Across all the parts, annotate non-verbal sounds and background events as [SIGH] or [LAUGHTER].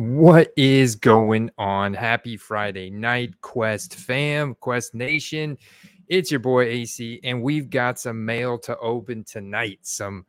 What is going on? Happy Friday night, Quest fam, Quest Nation. It's your boy AC, and we've got some mail to open tonight. Some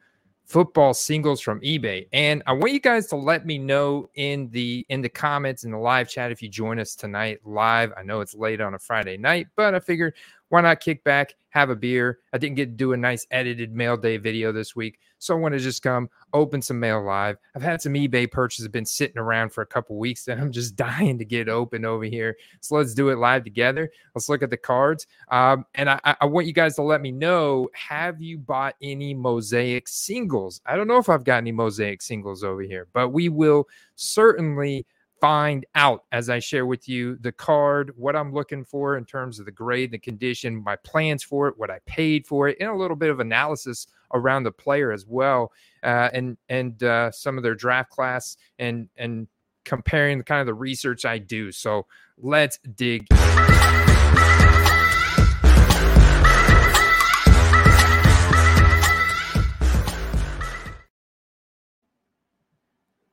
football singles from eBay. And I want you guys to let me know in the in the comments in the live chat if you join us tonight live. I know it's late on a Friday night, but I figured why not kick back, have a beer? I didn't get to do a nice edited mail day video this week, so I want to just come open some mail live. I've had some eBay purchases been sitting around for a couple weeks that I'm just [LAUGHS] dying to get open over here. So let's do it live together. Let's look at the cards. Um, and I, I want you guys to let me know have you bought any mosaic singles? I don't know if I've got any mosaic singles over here, but we will certainly find out as I share with you the card, what I'm looking for in terms of the grade, the condition, my plans for it, what I paid for it, and a little bit of analysis around the player as well, uh, and and uh, some of their draft class and and comparing the kind of the research I do. So let's dig.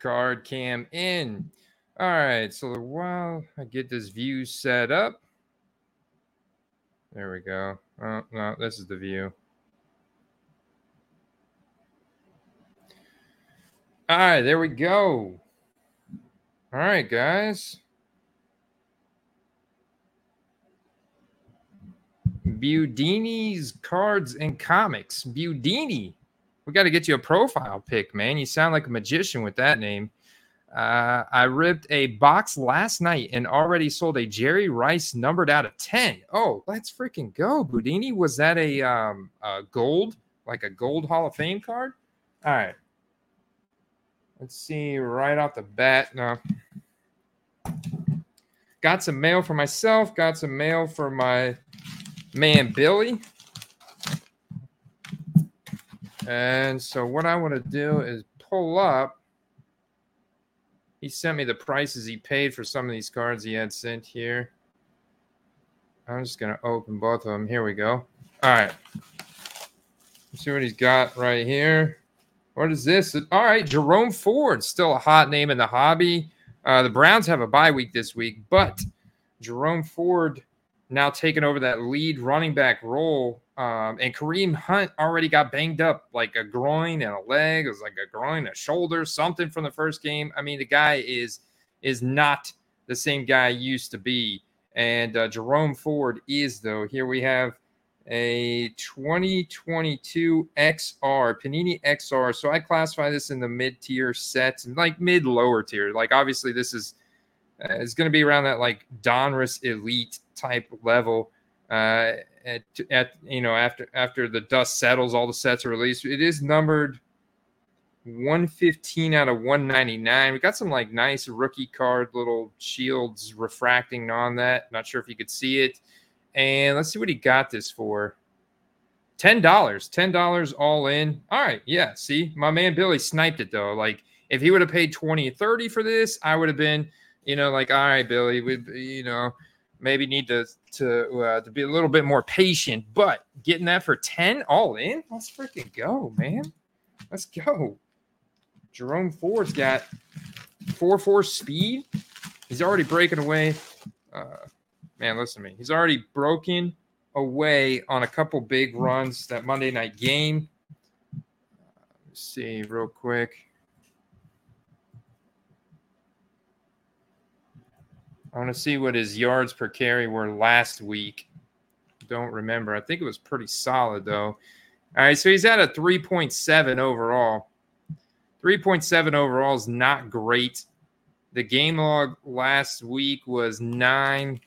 Card cam in. All right, so while I get this view set up, there we go. Oh, no, this is the view. All right, there we go. All right, guys. Budini's cards and comics. Budini. We got to get you a profile pic, man. You sound like a magician with that name. Uh, I ripped a box last night and already sold a Jerry Rice numbered out of 10. Oh, let's freaking go. Budini, was that a, um, a gold, like a gold Hall of Fame card? All right. Let's see right off the bat. No. got some mail for myself, got some mail for my man Billy. And so, what I want to do is pull up he sent me the prices he paid for some of these cards he had sent here. I'm just going to open both of them. Here we go. All right. Let's see what he's got right here. What is this? All right. Jerome Ford, still a hot name in the hobby. Uh, the Browns have a bye week this week, but Jerome Ford now taking over that lead running back role um, and Kareem Hunt already got banged up, like a groin and a leg. It was like a groin, a shoulder, something from the first game. I mean, the guy is is not the same guy used to be. And uh, Jerome Ford is though. Here we have a 2022 XR Panini XR. So I classify this in the mid tier sets and like mid lower tier. Like obviously this is uh, it's going to be around that like Donruss Elite type level. Uh, at, at you know after after the dust settles, all the sets are released. It is numbered 115 out of 199. We got some like nice rookie card little shields refracting on that. Not sure if you could see it. And let's see what he got this for. $10. $10 all in. All right. Yeah. See, my man Billy sniped it though. Like if he would have paid 20 30 for this, I would have been, you know, like, all right, Billy, we, you know, maybe need to to uh, to be a little bit more patient. But getting that for ten all in, let's freaking go, man. Let's go. Jerome Ford's got four four speed. He's already breaking away. Uh, man, listen to me. He's already broken away on a couple big runs that Monday night game. Uh, let's see real quick. I want to see what his yards per carry were last week. Don't remember. I think it was pretty solid though. All right, so he's at a 3.7 overall. 3.7 overall is not great. The game log last week was nine,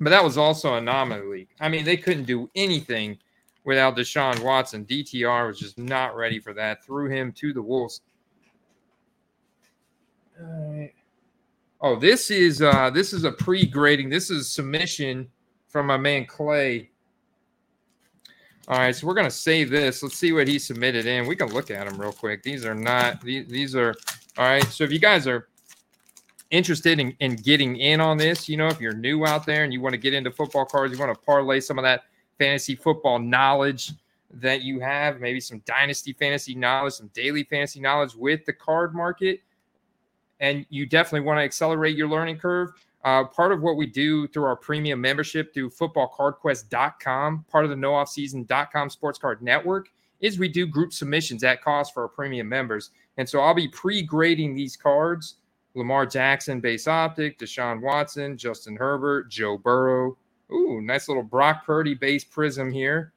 but that was also a anomaly. I mean, they couldn't do anything without Deshaun Watson. DTR was just not ready for that. Threw him to the Wolves. All right. Oh, this is uh this is a pre-grading. This is submission from my man Clay. All right, so we're gonna save this. Let's see what he submitted in. We can look at them real quick. These are not these, these are all right. So if you guys are interested in, in getting in on this, you know, if you're new out there and you want to get into football cards, you want to parlay some of that fantasy football knowledge that you have, maybe some dynasty fantasy knowledge, some daily fantasy knowledge with the card market and you definitely want to accelerate your learning curve, uh, part of what we do through our premium membership through footballcardquest.com, part of the no offseason.com sports card network, is we do group submissions at cost for our premium members. And so I'll be pre grading these cards Lamar Jackson, base optic, Deshaun Watson, Justin Herbert, Joe Burrow. Ooh, nice little Brock Purdy base prizm here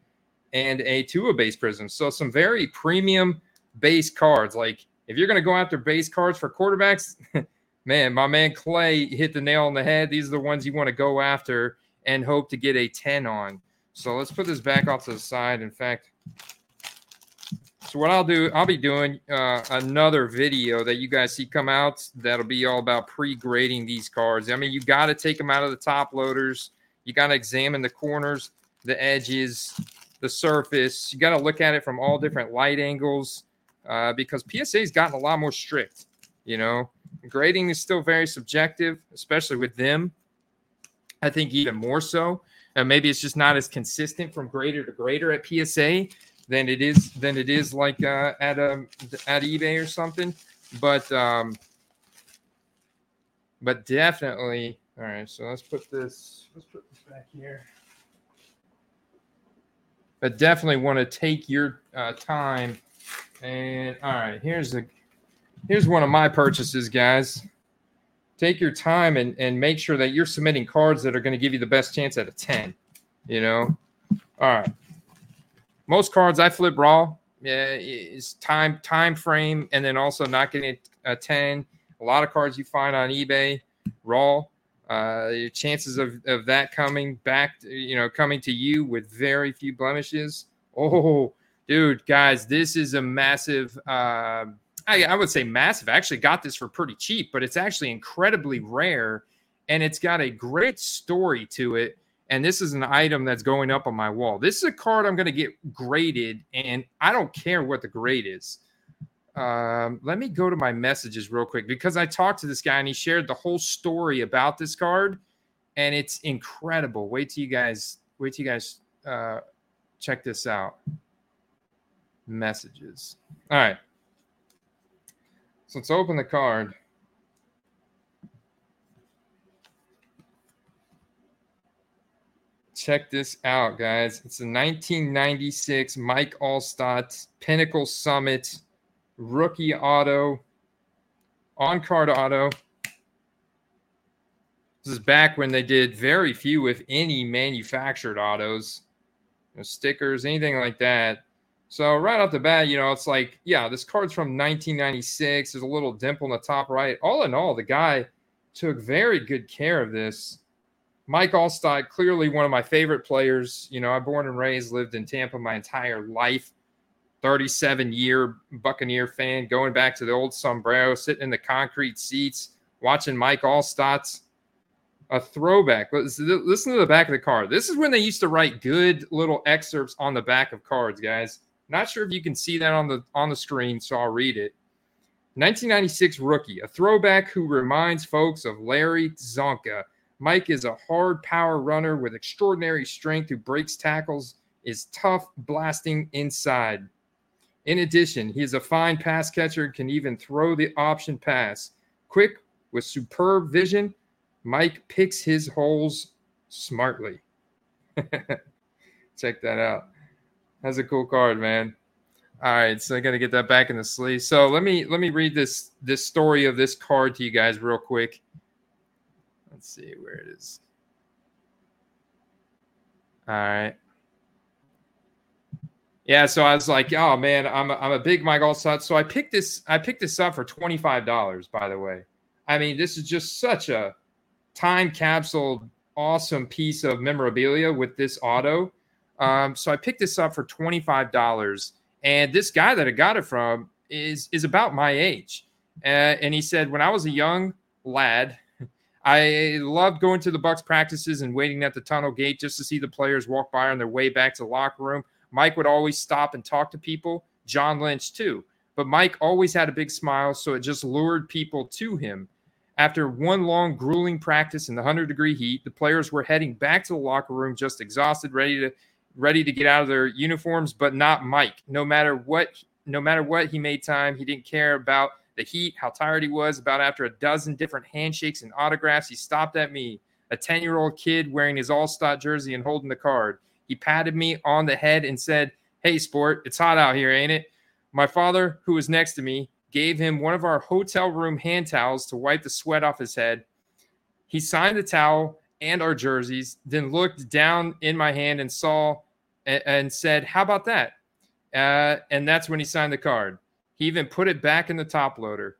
and a Tua base prizm. So some very premium base cards. Like if you're going to go after base cards for quarterbacks, [LAUGHS] man, my man Clay hit the nail on the head. These are the ones you want to go after and hope to get a 10 on. So let's put this back off to the side. In fact, so what I'll do, I'll be doing uh, another video that you guys see come out. That'll be all about pre-grading these cards. I mean, you got to take them out of the top loaders. You got to examine the corners, the edges, the surface. You got to look at it from all different light angles uh, because PSA has gotten a lot more strict. You know, grading is still very subjective, especially with them. I think even more so. And maybe it's just not as consistent from grader to grader at PSA than it is than it is like uh, at a um, at eBay or something. But um, but definitely. All right, so let's put this. Let's put this back here. But definitely want to take your uh, time. And all right, here's a here's one of my purchases, guys. Take your time and, and make sure that you're submitting cards that are going to give you the best chance at a 10. You know? All right. Most cards I flip raw yeah, is time time frame and then also not getting a 10. A lot of cards you find on eBay raw. Uh, your chances of, of that coming back, you know, coming to you with very few blemishes. Oh, dude, guys, this is a massive uh, I, I would say massive. I actually got this for pretty cheap, but it's actually incredibly rare and it's got a great story to it. And this is an item that's going up on my wall. This is a card I'm going to get graded, and I don't care what the grade is. Um, let me go to my messages real quick because I talked to this guy and he shared the whole story about this card, and it's incredible. Wait till you guys, wait till you guys uh, check this out. Messages. All right. So let's open the card. Check this out, guys. It's a 1996 Mike Alstott Pinnacle Summit rookie auto, on card auto. This is back when they did very few, if any, manufactured autos, you know, stickers, anything like that. So right off the bat, you know, it's like, yeah, this card's from 1996. There's a little dimple in the top right. All in all, the guy took very good care of this. Mike Alstott, clearly one of my favorite players. You know, I born and raised, lived in Tampa my entire life. 37 year Buccaneer fan, going back to the old sombrero, sitting in the concrete seats, watching Mike Alstott's a throwback. Listen to the back of the card. This is when they used to write good little excerpts on the back of cards, guys. Not sure if you can see that on the on the screen, so I'll read it. 1996 rookie, a throwback who reminds folks of Larry Csonka. Mike is a hard power runner with extraordinary strength who breaks tackles, is tough blasting inside. In addition, he is a fine pass catcher and can even throw the option pass. Quick with superb vision, Mike picks his holes smartly. [LAUGHS] Check that out. That's a cool card, man. All right, so I got to get that back in the sleeve. So let me let me read this this story of this card to you guys real quick. Let's see where it is. All right. Yeah, so I was like, oh man, I'm a, I'm a big Mike Alstott. So I picked this I picked this up for twenty five dollars. By the way, I mean this is just such a time capsule, awesome piece of memorabilia with this auto. Um, so I picked this up for twenty five dollars, and this guy that I got it from is is about my age, uh, and he said when I was a young lad, I loved going to the Bucs practices and waiting at the tunnel gate just to see the players walk by on their way back to the locker room. Mike would always stop and talk to people. John Lynch too, but Mike always had a big smile, so it just lured people to him. After one long, grueling practice in the 100 degree heat, the players were heading back to the locker room just exhausted, ready to ready to get out of their uniforms, but not Mike. No matter what, no matter what, he made time. He didn't care about the heat, how tired he was. About after a dozen different handshakes and autographs, he stopped at me, a 10 year old kid wearing his all star jersey and holding the card. He patted me on the head and said, Hey, sport, it's hot out here, ain't it? My father, who was next to me, gave him one of our hotel room hand towels to wipe the sweat off his head. He signed the towel and our jerseys, then looked down in my hand and saw and, and said, How about that? Uh, and that's when he signed the card. He even put it back in the top loader.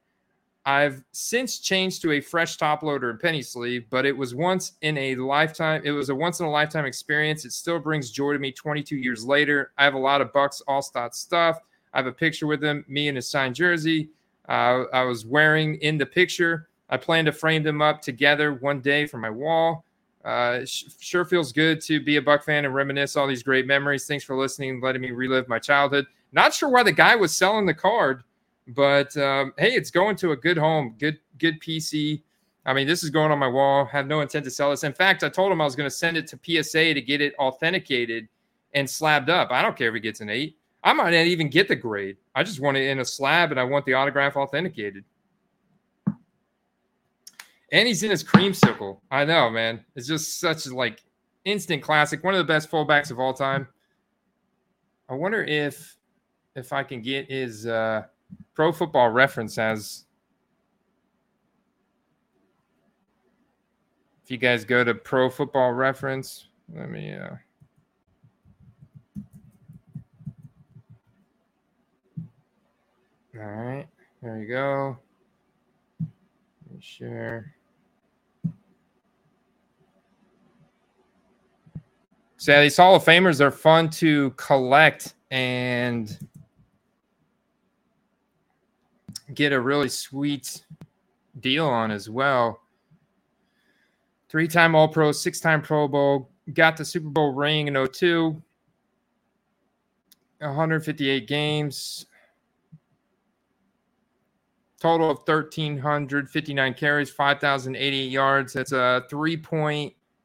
I've since changed to a fresh top loader and penny sleeve, but it was once in a lifetime. It was a once in a lifetime experience. It still brings joy to me 22 years later. I have a lot of Bucs All Star stuff. I have a picture with him, me in his signed jersey. Uh, I was wearing in the picture. I plan to frame them up together one day for my wall. Uh, sure feels good to be a Buc fan and reminisce all these great memories. Thanks for listening, letting me relive my childhood. Not sure why the guy was selling the card, but um, hey, it's going to a good home, good good PC. I mean, this is going on my wall. Have no intent to sell this. In fact, I told him I was going to send it to PSA to get it authenticated and slabbed up. I don't care if he gets an eight. I might not even get the grade. I just want it in a slab and I want the autograph authenticated. And he's in his creamsicle. I know, man. It's just such like instant classic. One of the best fullbacks of all time. I wonder if if I can get his uh, pro football reference as if you guys go to pro football reference, let me uh All right, there you go. Share. So yeah, these Hall of Famers are fun to collect and get a really sweet deal on as well. Three time All Pro, six time Pro Bowl, got the Super Bowl ring in 02, 158 games, Total of 1,359 carries, 5,088 yards. That's a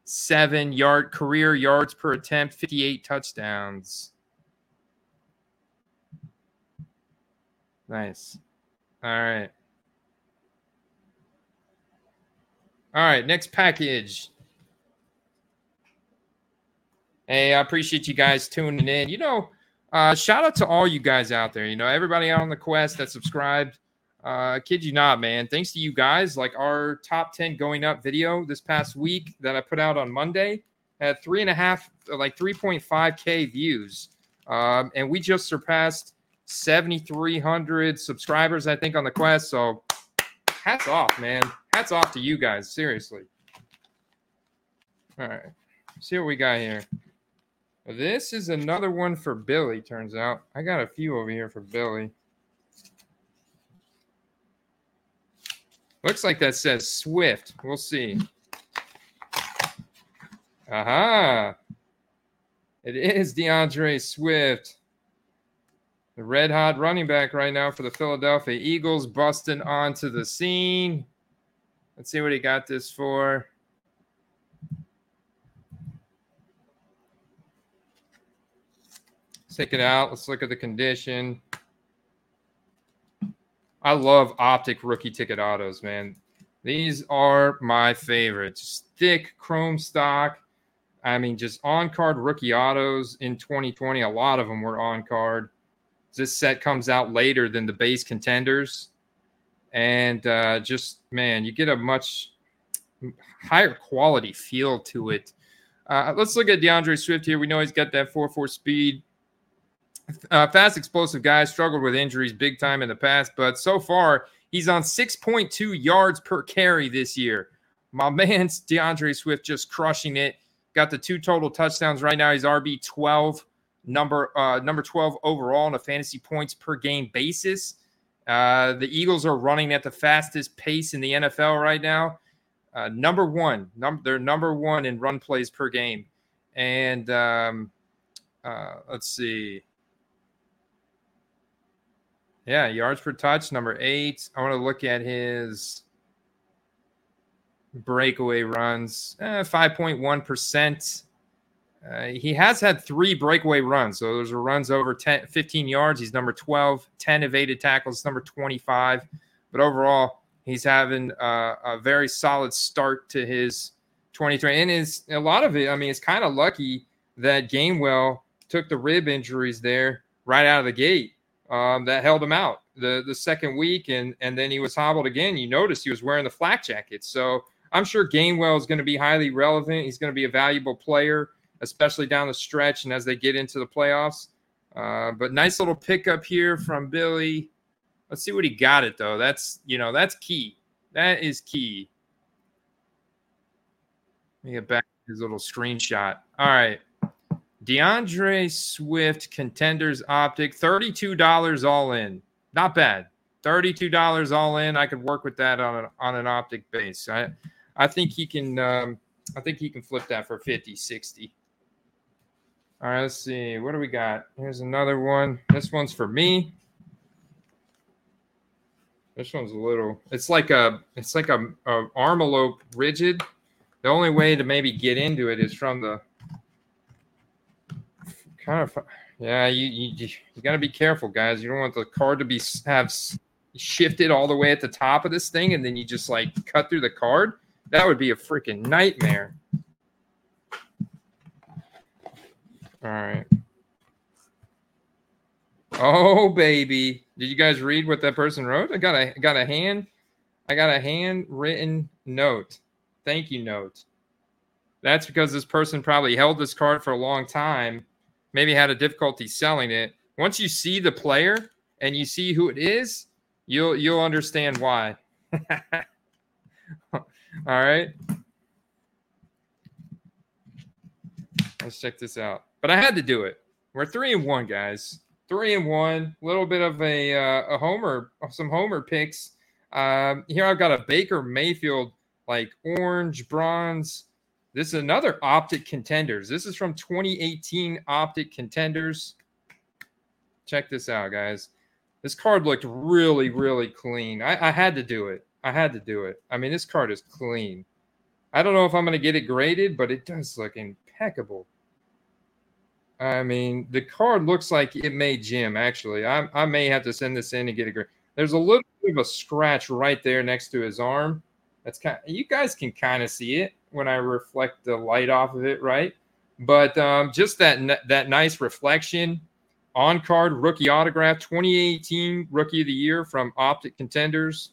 3.7 yard career yards per attempt, 58 touchdowns. Nice. All right. All right, next package. Hey, I appreciate you guys tuning in. You know, uh, shout out to all you guys out there. You know, everybody out on the quest that subscribed. Uh, kid you not, man. Thanks to you guys, like our top 10 going up video this past week that I put out on Monday had three and a half, like 3.5K views. Um, and we just surpassed 7,300 subscribers, I think, on the quest. So hats off, man. Hats off to you guys. Seriously. All right. See what we got here. This is another one for Billy, turns out. I got a few over here for Billy. Looks like that says Swift. We'll see. Aha. It is D'Andre Swift. The red hot running back right now for the Philadelphia Eagles busting onto the scene. Let's see what he got this for. Take it out. Let's look at the condition. I love optic rookie ticket autos, man. These are my favorites. Thick chrome stock. I mean, just on card rookie autos in 2020. A lot of them were on card. This set comes out later than the base contenders. And uh, just, man, you get a much higher quality feel to it. Uh, let's look at D'Andre Swift here. We know he's got that 4 4 speed. Uh, fast, explosive guy, struggled with injuries big time in the past, but so far he's on 6.2 yards per carry this year. My [LAUGHS] man's D'Andre Swift just crushing it. Got the two total touchdowns right now. He's RB 12, number uh, number 12 overall on a fantasy points per game basis. Uh, the Eagles are running at the fastest pace in the NFL right now. Uh, number one, num- they're number one in run plays per game. And um, uh, let's see. Yeah, yards per touch, number eight. I want to look at his breakaway runs, eh, 5.1%. Uh, he has had three breakaway runs. So those are runs over 10, 15 yards. He's number 12, 10 evaded tackles, number 25. but overall, he's having uh, a very solid start to his 2020. And is a lot of it, I mean, it's kind of lucky that Gainwell took the rib injuries there right out of the gate. Um, that held him out the the second week, and and then he was hobbled again. You notice he was wearing the flak jacket, so I'm sure Gainwell is going to be highly relevant. He's going to be a valuable player, especially down the stretch and as they get into the playoffs. Uh, but nice little pickup here from Billy. Let's see what he got it though. That's you know that's key. That is key. Let me get back to his little screenshot. All right. D'Andre Swift contenders optic, $32 all in. Not bad. $32 all in. I could work with that on an on an optic base. I I think he can um, I think he can flip that for 50, 60. All right, let's see. What do we got? Here's another one. This one's for me. This one's a little. It's like a. It's like a, a Armalope rigid. The only way to maybe get into it is from the kind of yeah you you, you got to be careful guys. You don't want the card to be have shifted all the way at the top of this thing and then you just like cut through the card. That would be a freaking nightmare. All right oh baby. Did you guys read what that person wrote? I got a got a hand i got a handwritten note. Thank you note. That's because this person probably held this card for a long time maybe had a difficulty selling it. Once you see the player and you see who it is, you'll you'll understand why. [LAUGHS] All right. Let's check this out. But I had to do it. We're three and one, guys. Three and one. A little bit of a uh, a homer, some homer picks. Um, here I've got a Baker Mayfield like orange, bronze, this is another Optic Contenders. This is from 2018 Optic Contenders. Check this out, guys. This card looked really, really clean. I, I had to do it. I had to do it. I mean, this card is clean. I don't know if I'm going to get it graded, but it does look impeccable. I mean, the card looks like it made Jim, actually. I, I may have to send this in and get it graded. There's a little bit of a scratch right there next to his arm. That's kind of, you guys can kind of see it when I reflect the light off of it, right? But um, just that that nice reflection on card rookie autograph 2018 rookie of the year from Optic Contenders.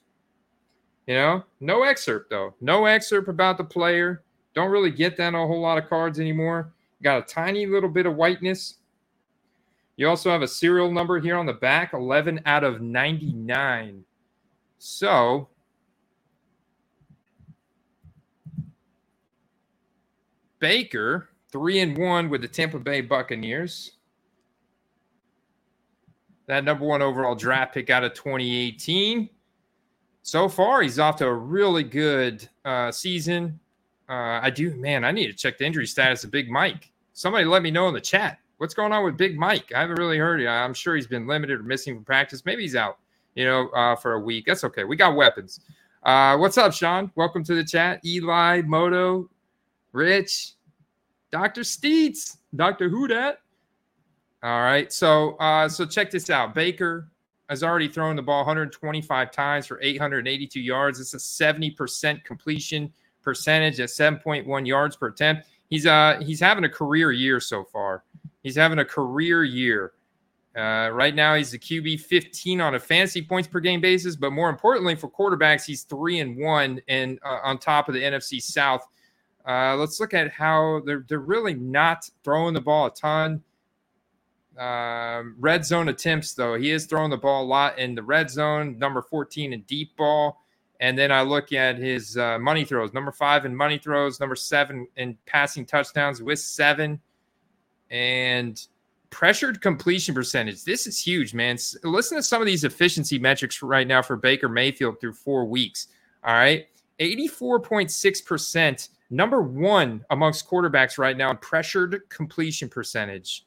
You know, no excerpt though. No excerpt about the player. Don't really get that on a whole lot of cards anymore. Got a tiny little bit of whiteness. You also have a serial number here on the back 11 out of 99. So Baker, three and one with the Tampa Bay Buccaneers. That number one overall draft pick out of 2018. So far, he's off to a really good uh, season. Uh, I do, man. I need to check the injury status of Big Mike. Somebody let me know in the chat what's going on with Big Mike. I haven't really heard. I'm sure he's been limited or missing from practice. Maybe he's out, you know, uh, for a week. That's okay. We got weapons. Uh, what's up, Sean? Welcome to the chat. Eli, Moto, Rich, Dr. Steets, Dr. Who that? All right. So uh, so check this out. Baker has already thrown the ball 125 times for 882 yards. It's a 70% completion percentage at 7.1 yards per attempt. He's uh he's having a career year so far. He's having a career year. Uh, right now, he's the QB 15 on a fantasy points per game basis, but more importantly for quarterbacks, he's three and one and uh, on top of the NFC South uh, let's look at how they're, they're really not throwing the ball a ton. Um, red zone attempts, though, he is throwing the ball a lot in the red zone, number 14 in deep ball. And then I look at his uh, money throws, number five in money throws, number seven in passing touchdowns with seven, and pressured completion percentage. This is huge, man. Listen to some of these efficiency metrics right now for Baker Mayfield through four weeks. All right. 84.6% number one amongst quarterbacks right now in pressured completion percentage.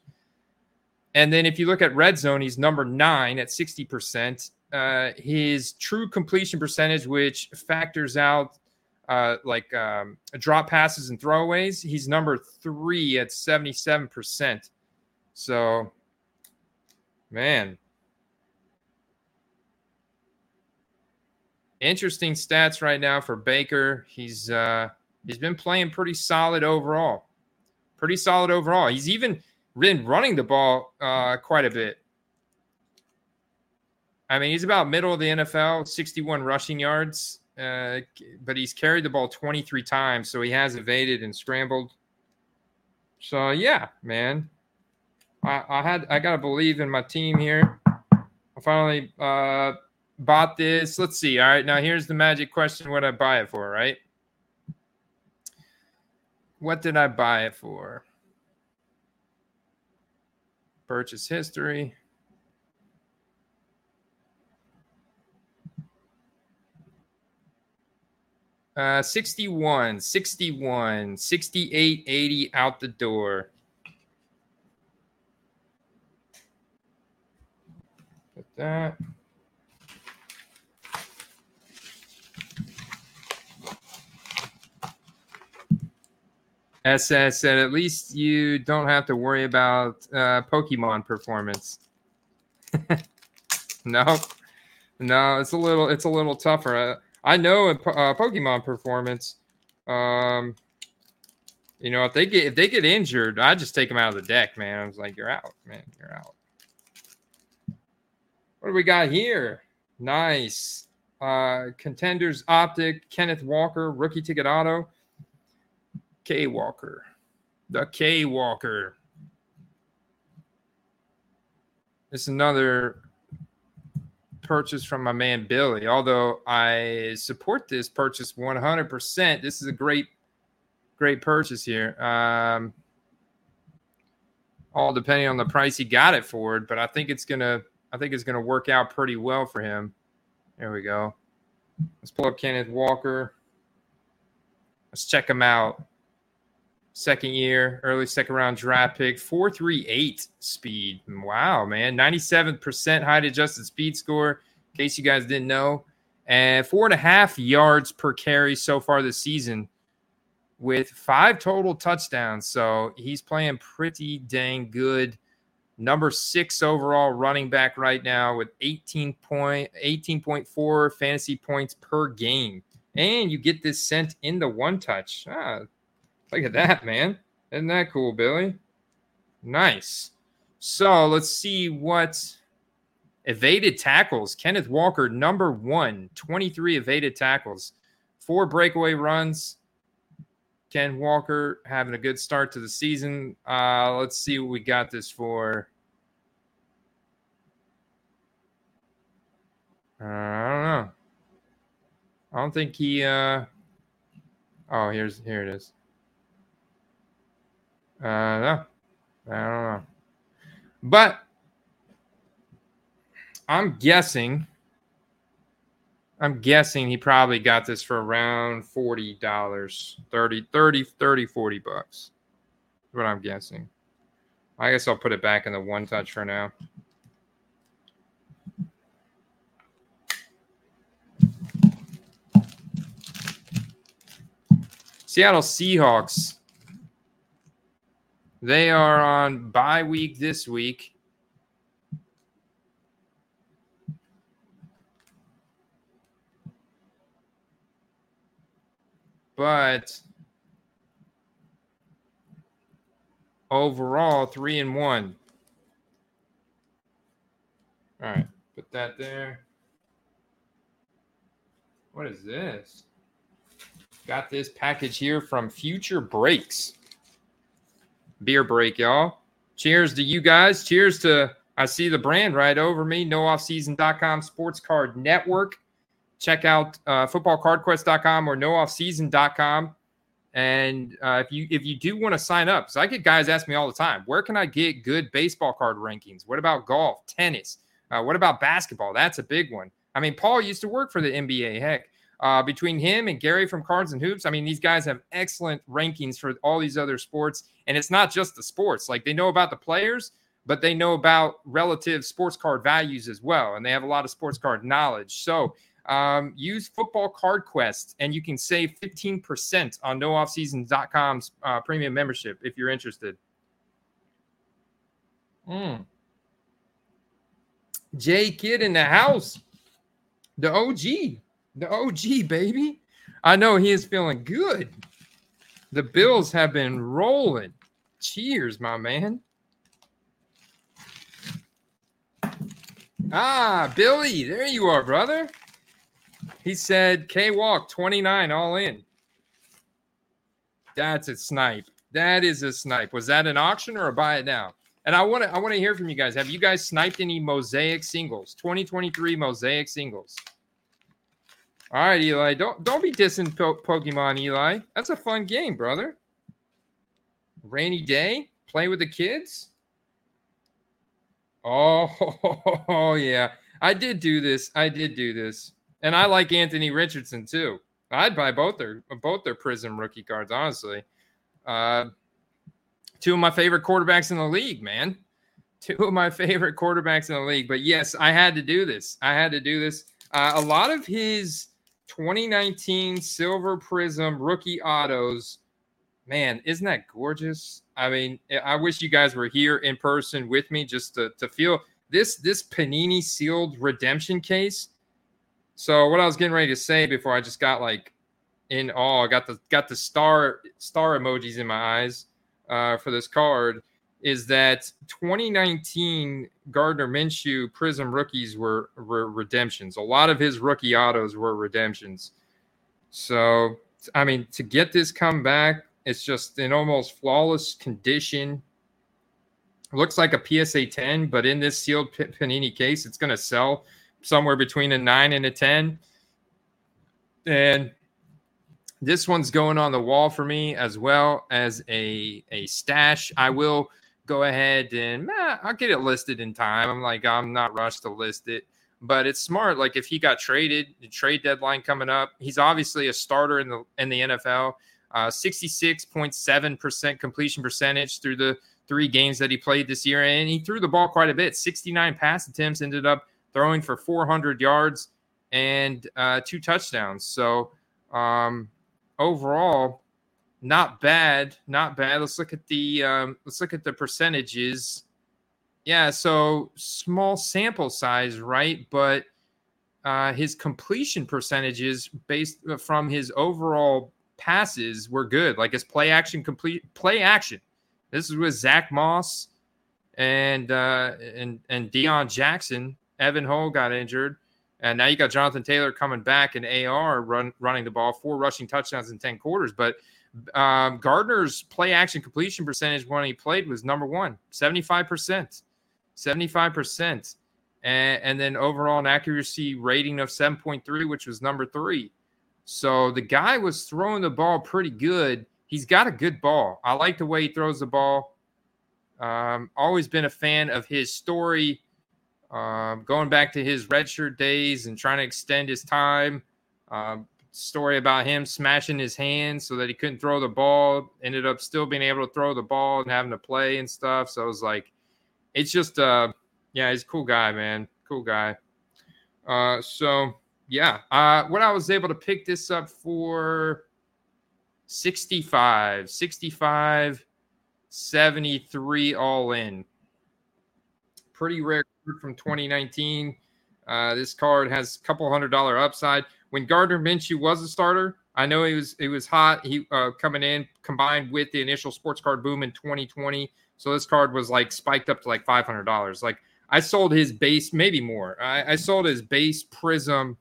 And then if you look at red zone, he's number nine at 60%. Uh, his true completion percentage, which factors out uh, like um, drop passes and throwaways, he's number three at 77%. So, man. Interesting stats right now for Baker. He's uh, he's been playing pretty solid overall. Pretty solid overall. He's even been running the ball uh, quite a bit. I mean, he's about middle of the NFL, 61 rushing yards, uh, but he's carried the ball 23 times, so he has evaded and scrambled. So yeah, man, I, I had I gotta believe in my team here. I finally uh, bought this. Let's see. All right, now here's the magic question: What I buy it for? Right? What did I buy it for? Purchase history. Uh, 61, 61, 68, 80 out the door. Put that. SS said, at least you don't have to worry about uh, Pokemon performance. [LAUGHS] no, no, it's a little, it's a little tougher. Uh, I know uh, Pokemon performance. Um, you know, if they get if they get injured, I just take them out of the deck, man. I was like, you're out, man. You're out. What do we got here? Nice. Uh, contenders optic, Kenneth Walker, rookie ticket auto. K Walker. The K Walker. Is another purchase from my man Billy. Although I support this purchase 100%, this is a great, great purchase here. Um, all depending on the price he got it for, but I think it's gonna, I think it's gonna work out pretty well for him. There we go. Let's pull up Kenneth Walker. Let's check him out. Second year, early second round draft pick, 438 speed. Wow, man. 97% height adjusted speed score, in case you guys didn't know. And four and a half yards per carry so far this season with five total touchdowns. So he's playing pretty dang good. Number six overall running back right now with 18 point, 18.4 fantasy points per game. And you get this sent in the one touch. Ah, Look at that, man. Isn't that cool, Billy? Nice. So let's see what evaded tackles. Kenneth Walker, number one, 23 evaded tackles, four breakaway runs. Ken Walker having a good start to the season. Uh, let's see what we got this for. Uh, I don't know. I don't think he. Uh... Oh, here's here it is. Uh, no, I don't know. But I'm guessing. I'm guessing he probably got this for around $40, 30, 30, 30, 40 bucks. That's what I'm guessing. I guess I'll put it back in the one touch for now. Seattle Seahawks they are on bye week this week. But overall, three and one. All right, put that there. What is this? Got this package here from Future Breaks beer break, y'all. Cheers to you guys. Cheers to I see the brand right over me, nooffseason.com sports card network. Check out uh, footballcardquest.com or nooffseason.com. And uh, if you if you do want to sign up, so I get guys ask me all the time, where can I get good baseball card rankings? What about golf, tennis? Uh, what about basketball? That's a big one. I mean, Paul used to work for the NBA. Heck, uh, between him and Gary from Cards and Hoops, I mean, these guys have excellent rankings for all these other sports. And it's not just the sports. Like they know about the players, but they know about relative sports card values as well. And they have a lot of sports card knowledge. So um, use Football Card Quest and you can save 15% on nooffseason.com's uh, premium membership if you're interested. Mm. Jay Kid in the house. The OG The OG, baby. I know he is feeling good. The Bills have been rolling. Cheers, my man. Ah, Billy, there you are, brother. He said K Walk 29 all in. That's a snipe. That is a snipe. Was that an auction or a buy it now? And I want to I want to hear from you guys. Have you guys sniped any mosaic singles? 2023 mosaic singles. All right, Eli. Don't don't be dissing po- Pokemon, Eli. That's a fun game, brother. Rainy day, play with the kids. Oh, [LAUGHS] yeah. I did do this. I did do this. And I like Anthony Richardson too. I'd buy both their both their Prizm rookie cards, honestly. Uh, two of my favorite quarterbacks in the league, man. Two of my favorite quarterbacks in the league. But yes, I had to do this. I had to do this. Uh, a lot of his 2019 Silver Prizm rookie autos, man, isn't that gorgeous? I mean, I wish you guys were here in person with me just to, to feel this this Panini sealed redemption case. So what I was getting ready to say before I just got like in awe, got the got the star star emojis in my eyes uh, for this card is that 2019 Gardner Minshew Prizm rookies were, were redemptions. A lot of his rookie autos were redemptions. So, I mean, to get this come back, it's just in almost flawless condition. Looks like a PSA 10, but in this sealed Panini case, it's going to sell somewhere between a 9 and a 10. And this one's going on the wall for me as well as a a stash. I will go ahead and eh, I'll get it listed in time. I'm like I'm not rushed to list it, but it's smart. Like if he got traded, the trade deadline coming up, he's obviously a starter in the in the NFL. Uh, 66.7% completion percentage through the three games that he played this year, and he threw the ball quite a bit. 69 pass attempts, ended up throwing for 400 yards and uh, two touchdowns. So um, overall, not bad, not bad. Let's look at the um, let's look at the percentages. Yeah, so small sample size, right? But uh, his completion percentages based uh, from his overall passes were good. Like his play action complete play action. This is with Zach Moss and uh, and and Deon Jackson. Evan Hull got injured. And now you got Jonathan Taylor coming back and AR run, running the ball, four rushing touchdowns in 10 quarters. But um, Gardner's play action completion percentage when he played was number one, 75%. 75%. And, and then overall an accuracy rating of 7.3, which was number three. So the guy was throwing the ball pretty good. He's got a good ball. I like the way he throws the ball. Um, always been a fan of his story um, going back to his redshirt days and trying to extend his time. Um, story about him smashing his hand so that he couldn't throw the ball. Ended up still being able to throw the ball and having to play and stuff. So it was like, it's just, uh, yeah, he's a cool guy, man. Cool guy. Uh, so yeah, uh, when I was able to pick this up for 65, 65, 73 all in. Pretty rare from 2019. Uh, this card has a couple hundred dollar upside. When Gardner Minshew was a starter, I know he was it was hot. He uh, coming in combined with the initial sports card boom in 2020. So this card was like spiked up to like five hundred dollars. Like I sold his base, maybe more. I, I sold his base Prizm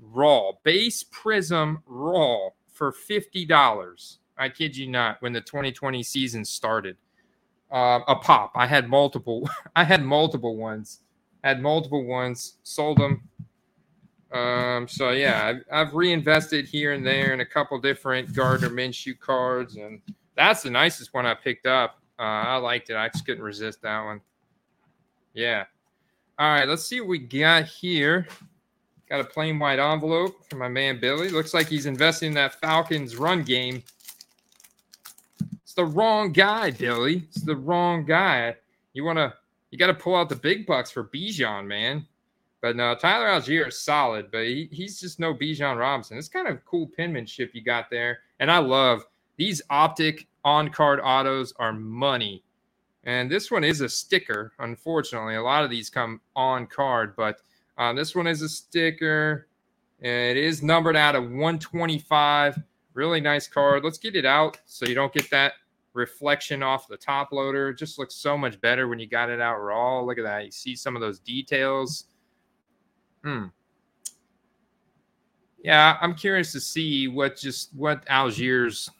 raw, base prizm raw for fifty dollars. I kid you not. When the 2020 season started, uh, a pop. I had multiple. [LAUGHS] I had multiple ones. Had multiple ones. Sold them. Um, so yeah, I've, I've, reinvested here and there in a couple different Gardner Minshew cards, and that's the nicest one I picked up. Uh, I liked it. I just couldn't resist that one. Yeah. All right, let's see what we got here. Got a plain white envelope from my man Billy. Looks like he's investing in that Falcons run game it's the wrong guy, Billy. It's the wrong guy. You want to, you got to pull out the big bucks for Bijan, man. But no, Tyler Allgeier is solid, but he, he's just no Bijan Robinson. It's kind of cool penmanship you got there. And I love these optic on card autos are money. And this one is a sticker, unfortunately. A lot of these come on card, but um, this one is a sticker. It is numbered out of 125. Really nice card. Let's get it out so you don't get that reflection off the top loader. It just looks so much better when you got it out raw. Look at that. You see some of those details. Hmm. Yeah, I'm curious to see what just what Allgeier's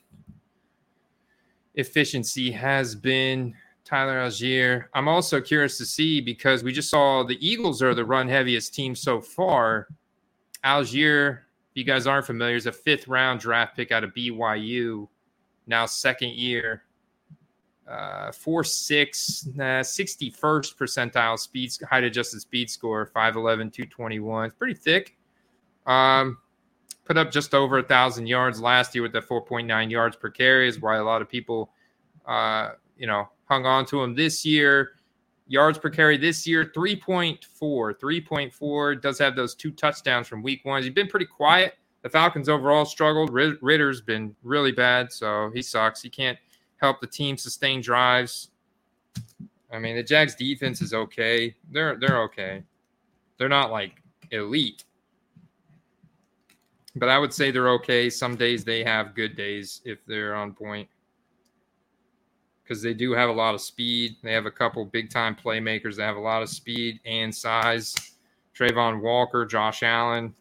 efficiency has been. Tyler Allgeier. I'm also curious to see because we just saw the Eagles are the run heaviest team so far. Allgeier, if you guys aren't familiar, is a fifth round draft pick out of BYU, now second year. Uh, 4 6, uh, 61st percentile speed, height adjusted speed score, 5'11, 221. It's pretty thick. Um, put up just over a thousand yards last year with the 4.9 yards per carry, is why a lot of people, uh, you know, hung on to him this year. Yards per carry this year, 3.4. 3.4 does have those two touchdowns from week one. He's been pretty quiet. The Falcons overall struggled. Ridder's been really bad, so he sucks. He can't help the team sustain drives. I mean, the Jags defense is okay. They're they're okay. They're not like elite. But I would say they're okay. Some days they have good days if they're on point because they do have a lot of speed. They have a couple big time playmakers that have a lot of speed and size. Travon Walker, Josh Allen.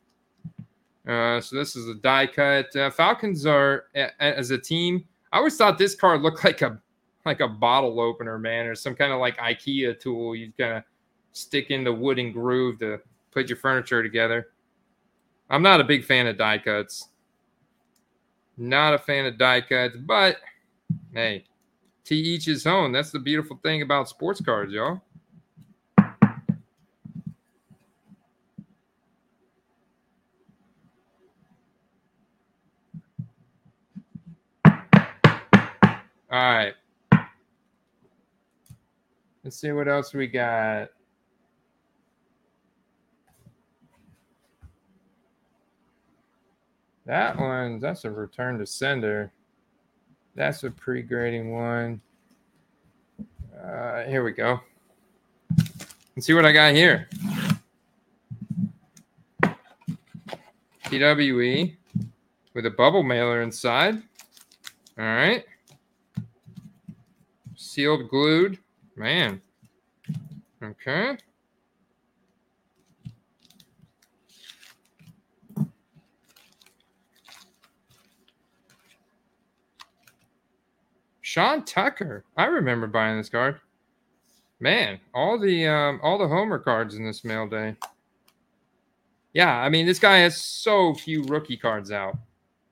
Uh, so this is a die cut. Uh, Falcons are as a team. I always thought this card looked [LAUGHS] like a like a bottle opener, man, or some kind of like IKEA tool. You kind of stick in the wooden groove to put your furniture together. I'm not a big fan of die cuts. Not a fan of die cuts, but hey, to each his own. That's the beautiful thing about sports cards, y'all. All right. Let's see what else we got. That one, that's a return to sender. That's a pre-grading one. Uh, here we go. Let's see what I got here. PWE with a bubble mailer inside. All right. Sealed, glued. Man. Okay. Sean Tucker. I remember buying this card. Man, all the um, all the Homer cards in this mail day. Yeah, I mean this guy has so few rookie cards out.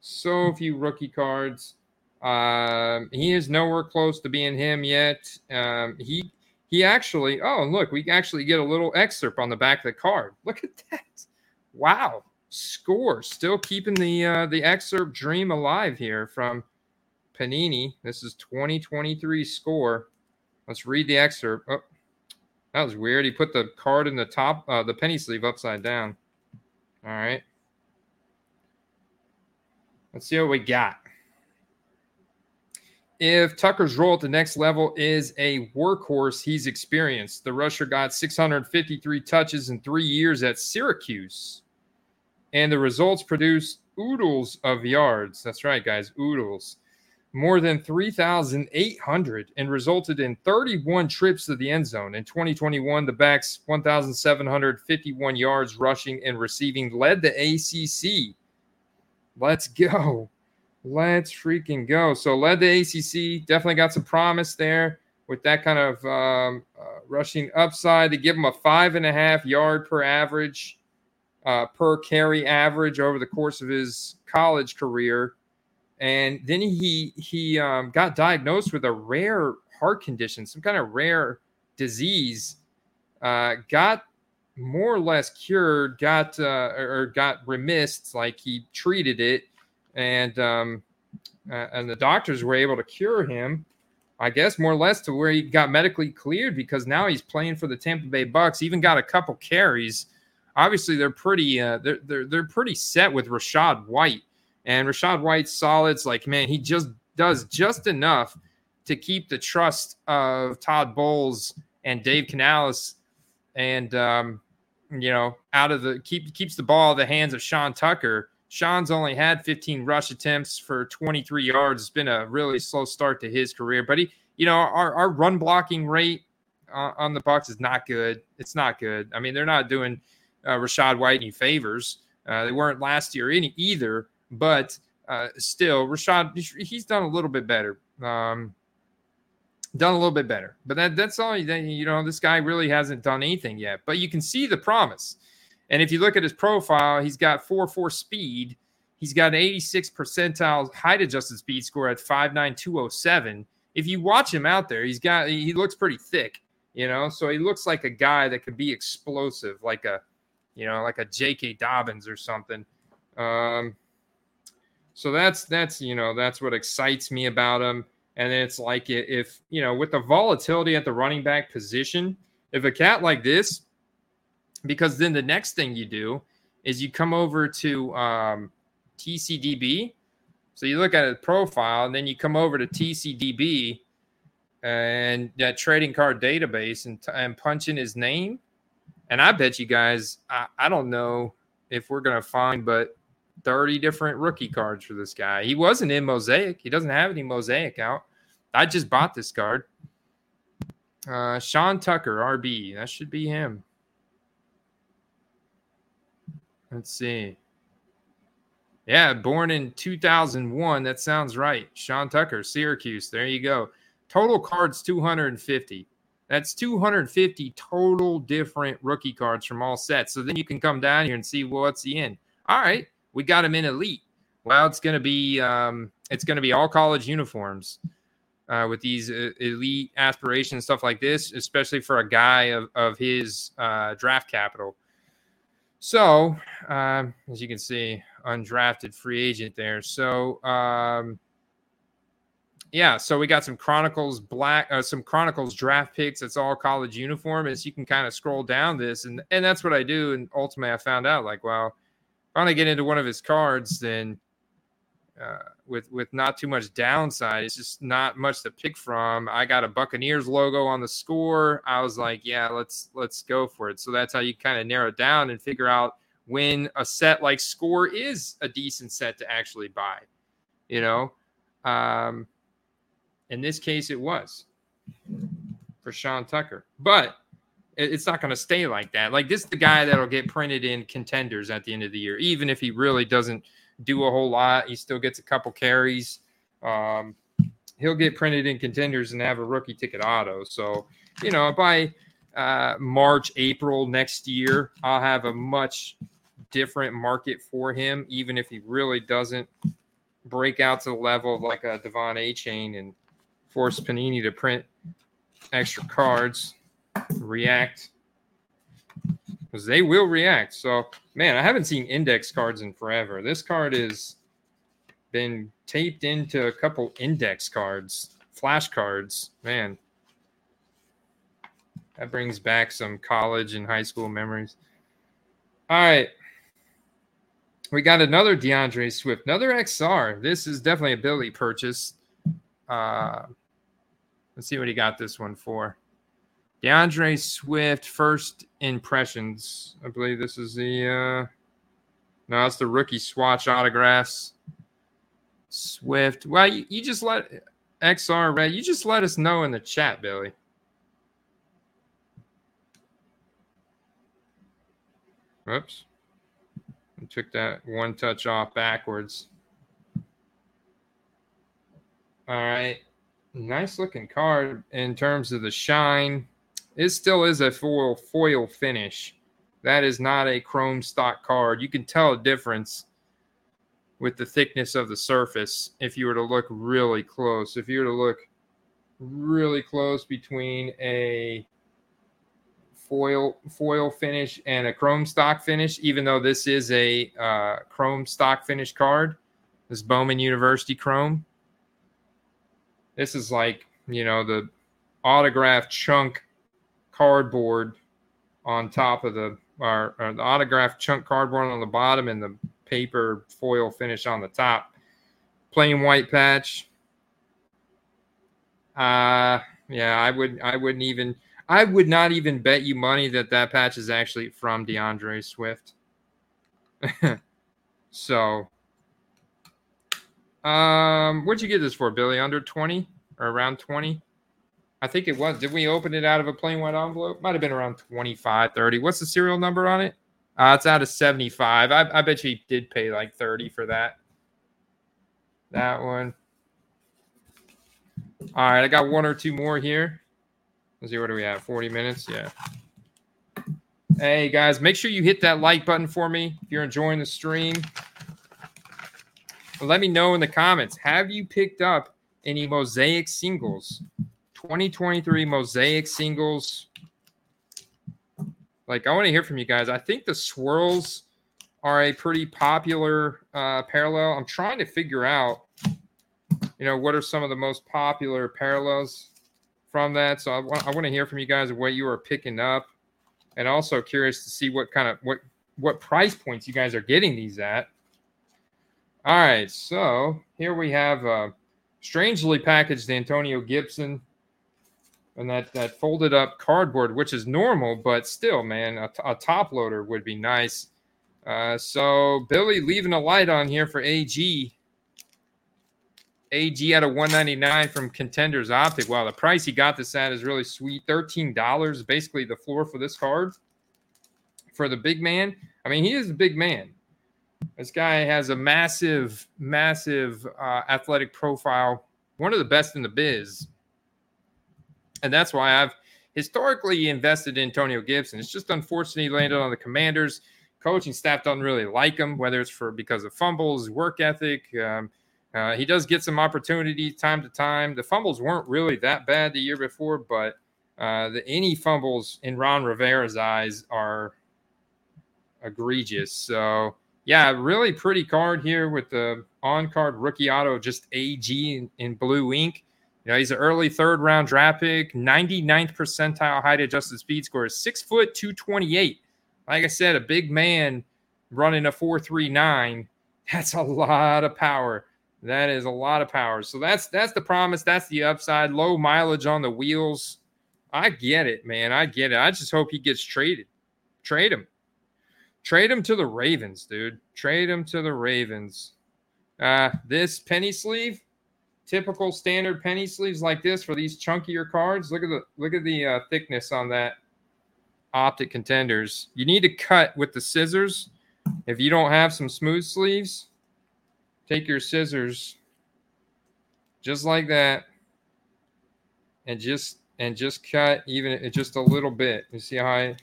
So few rookie cards. Um, he is nowhere close to being him yet. Um, he he actually. Oh, look, we actually get a little excerpt on the back of the card. [LAUGHS] Look at that! Wow, score still keeping the uh, the excerpt dream alive here from Panini. This is 2023 score. Let's read the excerpt. Oh, that was weird. He put the card in the top, uh, the penny sleeve upside down. All right. Let's see what we got. If Tucker's role at the next level is a workhorse, he's experienced. The rusher got 653 touches in three years at Syracuse. And the results produce oodles of yards. That's right, guys, oodles more than 3,800 and resulted in 31 trips to the end zone. In 2021, the backs 1,751 yards rushing and receiving led the ACC. Let's [LAUGHS] go. Let's freaking go. So, led the ACC. Definitely got some promise there with that kind of um, uh, rushing upside to give him a five and a half yard per average, uh, per carry average over the course of his college career and then he he um, got diagnosed with a rare heart condition, some kind of rare disease. Uh, got more or less cured, got uh, or got remissed, like he treated it, and um, uh, and the doctors were able to cure him. I guess more or less to where he got medically cleared because now he's playing for the Tampa Bay Bucs. Even got a couple carries. Obviously, they're pretty uh, they're, they're they're pretty set with Rachaad White and Rachaad White's solids, like, man, he just does just enough to keep the trust of Todd Bowles and Dave Canales. And um, you know, out of the keep keeps the ball in the hands of Sean Tucker. Sean's only had 15 rush attempts for 23 yards. It's been a really slow start to his career, but he, you know, our, our run blocking rate on, on the Bucs is not good. It's not good. I mean, they're not doing uh, Rachaad White any favors. Uh, they weren't last year any either, but uh, still, Rachaad, he's done a little bit better. Um, done a little bit better. But that that's all Then you know, this guy really hasn't done anything yet. But you can see the promise. And if you look at his profile, he's got 4-4 speed. He's got an 86 percentile height adjusted speed score at 59207. If you watch him out there, he's got he looks pretty thick, you know. So he looks like a guy that could be explosive, like a you know, like a J.K. Dobbins or something. Um, so that's that's you know that's what excites me about him. And it's like if, you know, with the volatility at the running back position, if a cat like this, because then the next thing you do is you come over to um, TCDB. So you look at his profile, and then you come over to TCDB and that trading card database and, and punch in his name. And I bet you guys, I, I don't know if we're to find, but 30 different rookie cards for this guy. He wasn't in Mosaic. He doesn't have any Mosaic out. I just bought this card. Uh, Sean Tucker, RB. That should be him. Let's see. Yeah, born in 2001. That sounds right. Sean Tucker, Syracuse. There you go. Total cards 250. That's 250 total different rookie cards from all sets. So then you can come down here and see what's the end. All right, we got him in elite. Well, it's gonna be um, it's gonna be all college uniforms uh, with these uh, elite aspirations, stuff like this, especially for a guy of, of his uh, draft capital. So, um, as you can see, undrafted free agent there. So, um, yeah, so we got some Chronicles black, uh, some Chronicles draft picks. It's all college uniform. As you can kind of scroll down this, and and that's what I do. And ultimately, I found out like, well, to get into one of his cards, then uh, with with not too much downside. It's just not much to pick from. I got a Buccaneers logo on the score. I was like, yeah, let's let's go for it. So that's how you kind of narrow it down and figure out when a set like score is a decent set to actually buy. You know, um, in this case, it was for Sean Tucker, but it's not going to stay like that. Like this is the guy that'll get printed in contenders at the end of the year, even if he really doesn't do a whole lot. He still gets a couple carries. Um, he'll get printed in contenders and have a rookie ticket auto. So, you know, by uh, March, April next year, I'll have a much different market for him, even if he really doesn't break out to the level of like a De'Von Achane and force Panini to print extra cards, react because they will react. So, man, I haven't seen index cards in forever. This card has been taped into a couple index cards, flash cards. Man, that brings back some college and high school memories. All right. We got another D'Andre Swift, another XR. This is definitely a Billy purchase. Uh, let's see what he got this one for. D'Andre Swift first impressions. I believe this is the uh no, it's the rookie swatch autographs. Swift. Well, you, you just let XR Red, you just let us know in the chat, Billy. Whoops. I took that one touch off backwards. All right. Nice looking card in terms of the shine. It still is a foil foil finish. That is not a chrome stock card. You can tell a difference with the thickness of the surface if you were to look really close. If you were to look really close between a foil foil finish and a chrome stock finish, even though this is a uh, chrome stock finish card, this Bowman University Chrome. This is like you know the autograph chunk cardboard on top of the our, our the autograph chunk cardboard on the bottom and the paper foil finish on the top. Plain white patch. Uh yeah, I would I wouldn't even I would not even bet you money that that patch is actually from D'Andre Swift. [LAUGHS] so, um, what'd you get this for, Billy? Under 20 or around 20? I think it was. Did we open it out of a plain white envelope? Might have been around 25, 30. What's the serial number on it? Uh, it's out of 75. I, I bet you did pay like 30 for that. That one. All right, I got one or two more here. Let's see, what do we have? 40 minutes? Yeah. Hey, guys, make sure you hit that like button for me if you're enjoying the stream. Let me know in the comments. Have you picked up any Mosaic singles? 2023 Mosaic singles. Like, I want to hear from you guys. I think the swirls are a pretty popular uh, parallel. I'm trying to figure out, you know, what are some of the most popular parallels from that. So I want, I want to hear from you guys what you are picking up, and also curious to see what kind of what what price points you guys are getting these at. All right, so here we have a strangely packaged Antonio Gibson and that that folded up cardboard, which is normal, but still, man, a, a top loader would be nice. Uh, so Billy leaving a light on here for AG. AG at a 199 from Contenders Optic. Wow, the price he got this at is really sweet. $13, basically the floor for this card for the big man. I mean, he is a big man. This guy has a massive, massive uh, athletic profile, one of the best in the biz. And that's why I've historically invested in Antonio Gibson. It's just unfortunate he landed on the Commanders. Coaching staff doesn't really like him, whether it's for because of fumbles, work ethic. Um, uh, he does get some opportunities time to time. The fumbles weren't really that bad the year before, but uh, the, any fumbles in Ron Rivera's eyes are egregious. So, yeah, really pretty card here with the on card rookie auto, just AG in, in blue ink. You know, he's an early third round draft pick, 99th percentile height adjusted speed score is six foot 228. Like I said, a big man running a 439. [LAUGHS] That's a lot of power. That is a lot of power. So that's that's the promise. That's the upside. Low mileage on the wheels. I get it, man. I get it. I just hope he gets traded. Trade him. Trade him to the Ravens, dude. Trade him to the Ravens. Uh, this penny sleeve, typical standard penny sleeves like this for these chunkier cards. Look at the look at the uh, thickness on that optic contenders. You need to cut with the scissors. If you don't have some smooth sleeves, take your scissors just like that and just and just cut even just a little bit. You see how I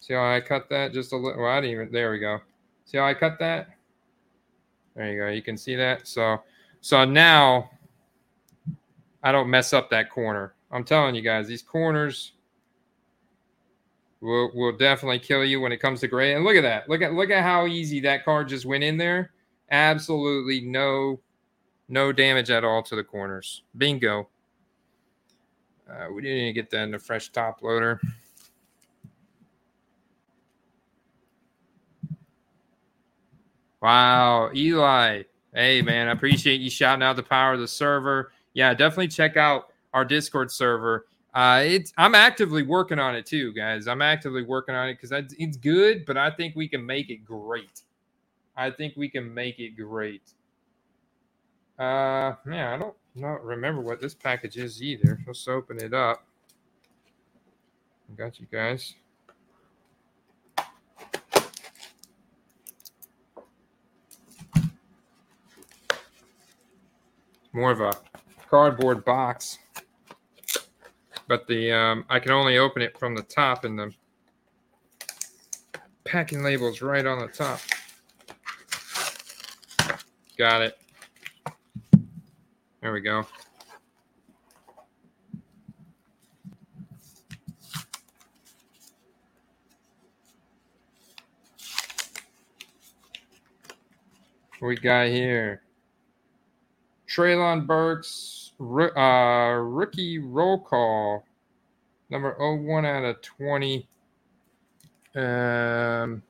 see how I cut that just a little well, I didn't even there we go. See how I cut that? There you go. You can see that. So so now I don't mess up that corner. I'm telling you guys, these corners will will definitely kill you when it comes to gray. And look at that. Look at look at how easy that card just went in there. Absolutely no no damage at all to the corners. Bingo. Uh, we didn't even get that in the fresh top loader. Wow, Eli. Hey man, I appreciate you shouting out the power of the server. Yeah, definitely check out our Discord server. Uh, it's I'm actively working on it too, guys. I'm actively working on it because it's good, but I think we can make it great. I think we can make it great. Uh, yeah, I don't not remember what this package is either. Let's open it up. I got you guys. More of a cardboard box, but the um, I can only open it from the top, and the packing label is right on the top. Got it. There we go. What we got here? Treylon Burks, uh, rookie roll call, number 01 out of 20. Um,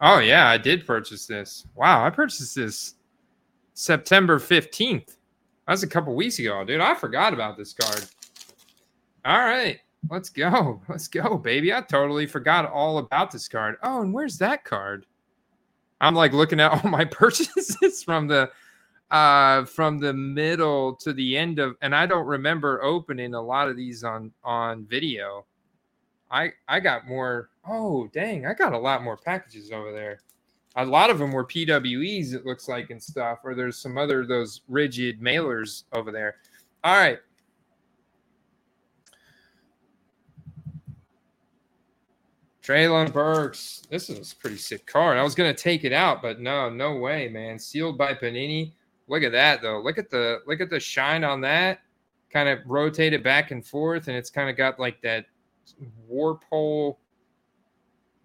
Oh yeah, I did purchase this. Wow, I purchased this September 15th. That was a couple weeks ago, dude. I forgot about this card. All right, let's go. [LAUGHS] Let's go, baby. I totally forgot all about this card. Oh, and where's that card? I'm like looking at [LAUGHS] all my purchases from the uh from the middle to the end of and I don't remember opening a lot of these on on video. I I got more. Oh, dang, I got a lot more packages over there. A lot of them were PWEs, it looks like, and stuff, or there's some other those rigid mailers over there. All right. Treylon Burks. This is a pretty sick card. I was gonna take it out, but no, no way, man. Sealed by Panini. Look at that though. Look at the look at the shine on that. Kind of rotate it back and forth, and it's kind of got like that Warpole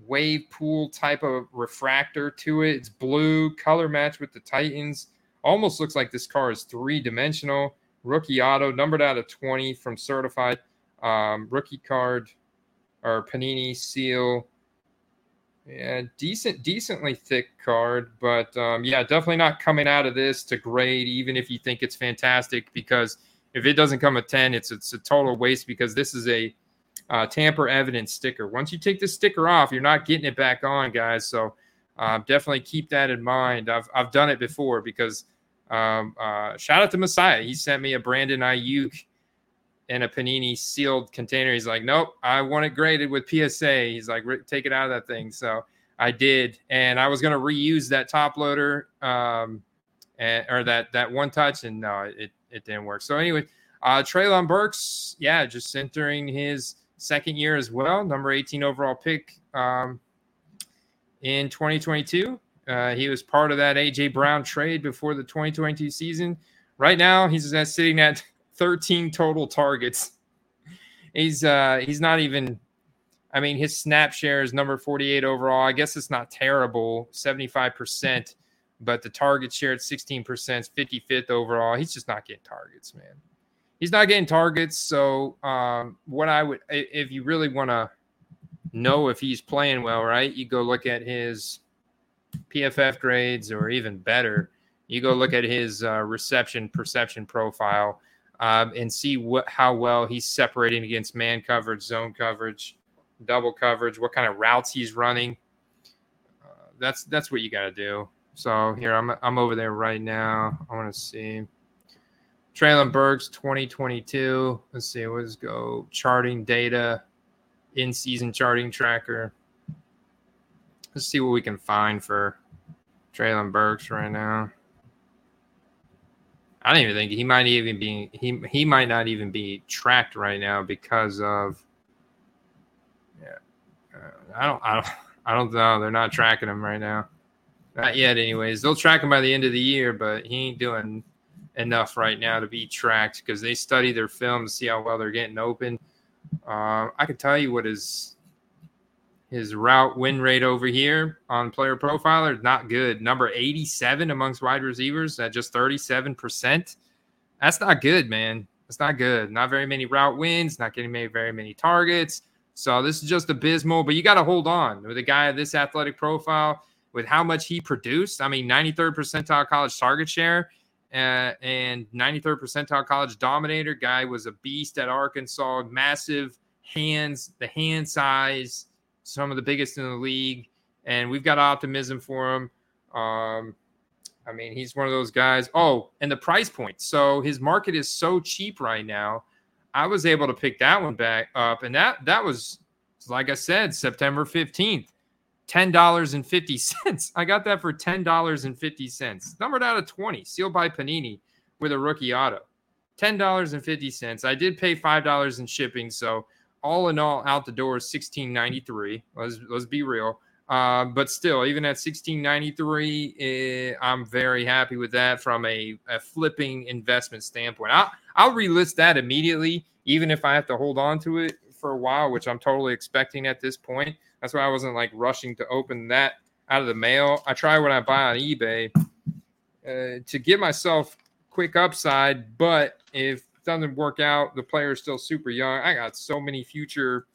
wave pool type of refractor to it. It's blue, color match with the Titans. Almost looks like this car is three dimensional. Rookie auto, numbered out of 20 from certified. Um, rookie card or Panini seal. Yeah, decent, decently thick card, but um, yeah, definitely not coming out of this to grade, even if you think it's fantastic. Because if it doesn't come a 10, it's it's a total waste because this is a uh, tamper evidence sticker. Once you take the sticker off, you're not getting it back on, guys. So uh, definitely keep that in mind. I've, I've done it before because um, uh, shout out to Messiah. He sent me a Brandon Aiyuk in a Panini sealed container. He's like, nope, I want it graded with PSA. He's like, take it out of that thing. So I did, and I was going to reuse that top loader um, and, or that that one touch, and no, it it didn't work. So anyway, uh, Treylon Burks, yeah, just entering his second year as well, number 18 overall pick um, in 2022. Uh, he was part of that AJ Brown trade before the 2022 season. Right now, he's sitting at 13 total targets. He's uh, he's not even. I mean, his snap share is number 48 overall. I guess it's not terrible, 75 percent, but the target share at 16 percent, 55th overall. He's just not getting targets, man he's not getting targets. So um, what I would, if you really want to know if he's playing well, right, you go look at his PFF grades, or even better, you go look at his uh, reception perception profile um, and see what how well he's separating against man coverage, zone coverage, double coverage, what kind of routes he's running. Uh, that's that's what you got to do. So here I'm I'm over there right now. I want to see. Treylon Burks 2022. Let's see, let's go charting data, in season charting tracker. Let's see what we can find for Treylon Burks right now. I don't even think he might even be he he might not even be tracked right now because of yeah uh, I don't I don't [LAUGHS] I don't know they're not tracking him right now not yet anyways they'll track him by the end of the year but he ain't doing enough right now to be tracked because they study their film to see how well they're getting open. Uh, I can tell you what his his route win rate over here on Player Profiler is not good. Number 87 amongst wide receivers at just 37%. That's not good, man. That's not good. Not very many route wins, not getting made very many targets. So this is just abysmal, but you got to hold on with a guy of this athletic profile with how much he produced. I mean, 93rd percentile college target share uh, and 93rd percentile college dominator. Guy was a beast at Arkansas, massive hands, the hand size, some of the biggest in the league. And we've got optimism for him. Um, I mean, he's one of those guys. Oh, and the price point. So his market is so cheap right now. I was able to pick that one back up, and that that was like I said, September 15th. $10.50. [LAUGHS] I got that for $10.50. Numbered out of 20, sealed by Panini with a rookie auto. $10.50. I did pay $5 in shipping. So, all in all, out the door is $16.93. Let's, let's be real. Uh, but still, even at $16.93, eh, I'm very happy with that from a, a flipping investment standpoint. I'll, I'll relist that immediately, even if I have to hold on to it for a while, which I'm totally expecting at this point. That's why I wasn't like rushing to open that out of the mail. I try when I buy on eBay uh, to give myself quick upside, but if doesn't work out, the player is still super young. I got so many future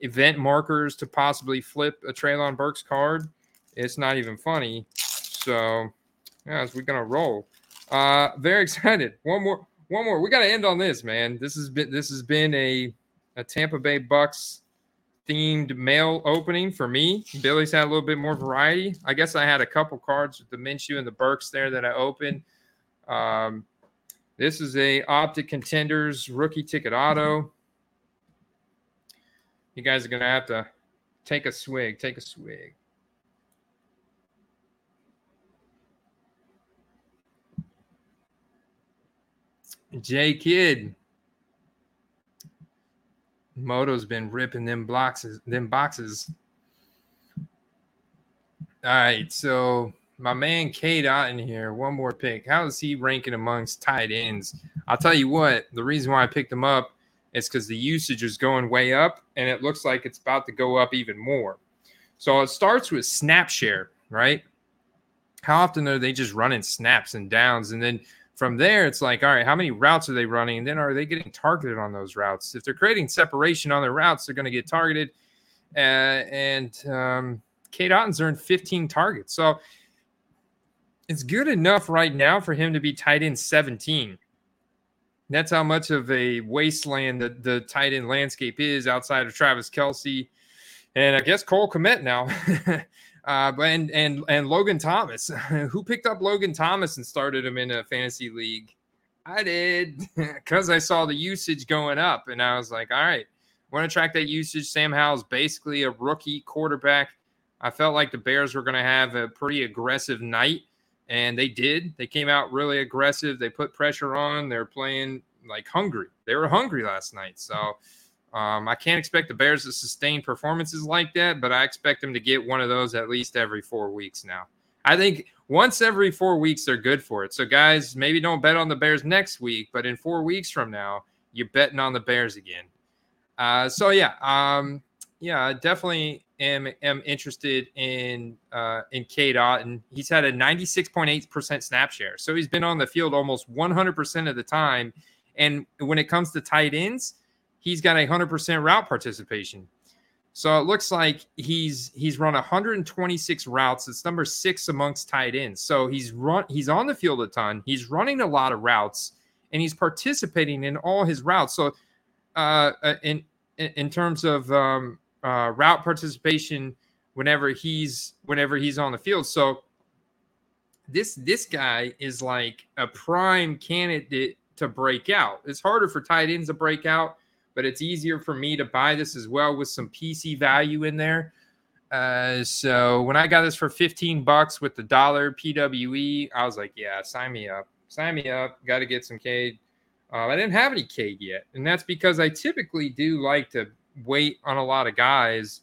event markers to possibly flip a Treylon Burks card. It's not even funny. So, yeah, we're gonna roll. Uh, very [LAUGHS] excited. One more, one more. We got to end on this, man. This has been this has been a a Tampa Bay Bucs themed mail opening for me. Billy's had a little bit more variety. I guess I had a couple cards with the Minshew and the Burks there that I opened. Um, this is a Optic Contenders rookie ticket auto. You guys are gonna have to take a swig. Take a swig. J Kid. Moto's been ripping them boxes, them boxes. All right, so my man Cade in here, one more pick. How is he ranking amongst tight ends? I'll tell you what, the reason why I picked him up is because the usage is going way up and it looks like it's about to go up even more. So it starts with snap share, right? How often are they just running snaps and downs? And then from there, it's like, all right, how many routes are they running? And then are they getting targeted on those routes? If they're creating separation on their routes, they're going to get targeted. Uh, and um, Cade Otton's earned 15 targets. So it's good enough right now for him to be tight end 17. That's how much of a wasteland the, the tight end landscape is outside of Travis Kelce And I guess Cole Kmet now. [LAUGHS] Uh, and and and Logan Thomas, [LAUGHS] who picked up Logan Thomas and started him in a fantasy league? I did [LAUGHS] because I saw the usage going up, and I was like, all right, want to track that usage. Sam Howell's basically a rookie quarterback. I felt like the Bears were going to have a pretty aggressive night, and they did. They came out really aggressive. They put pressure on. They're playing like hungry. They were hungry last night. So um, I can't expect the Bears to sustain performances like that, but I expect them to get one of those at least every four weeks now. I think once every four weeks, they're good for it. So, guys, maybe don't bet on the Bears next week, but in four weeks from now, you're betting on the Bears again. Uh, so, yeah, um, yeah, definitely am am interested in uh, in Cade Otton. He's had a 96.8% snap share, so he's been on the field almost 100% of the time. And when it comes to tight ends, he's got a hundred percent route participation. So it looks like he's he's run 126 routes. It's number six amongst tight ends. So he's run he's on the field a ton. He's running a lot of routes, and he's participating in all his routes. So uh, uh in in terms of um, uh, route participation, whenever he's whenever he's on the field, so this this guy is like a prime candidate to break out. It's harder for tight ends to break out but it's easier for me to buy this as well with some PC value in there. Uh, so when I got this for 15 bucks with the dollar PWE, I was like, yeah, sign me up. Sign me up. Got to get some Cade. Uh, I didn't have any Cade yet. And that's because I typically do like to wait on a lot of guys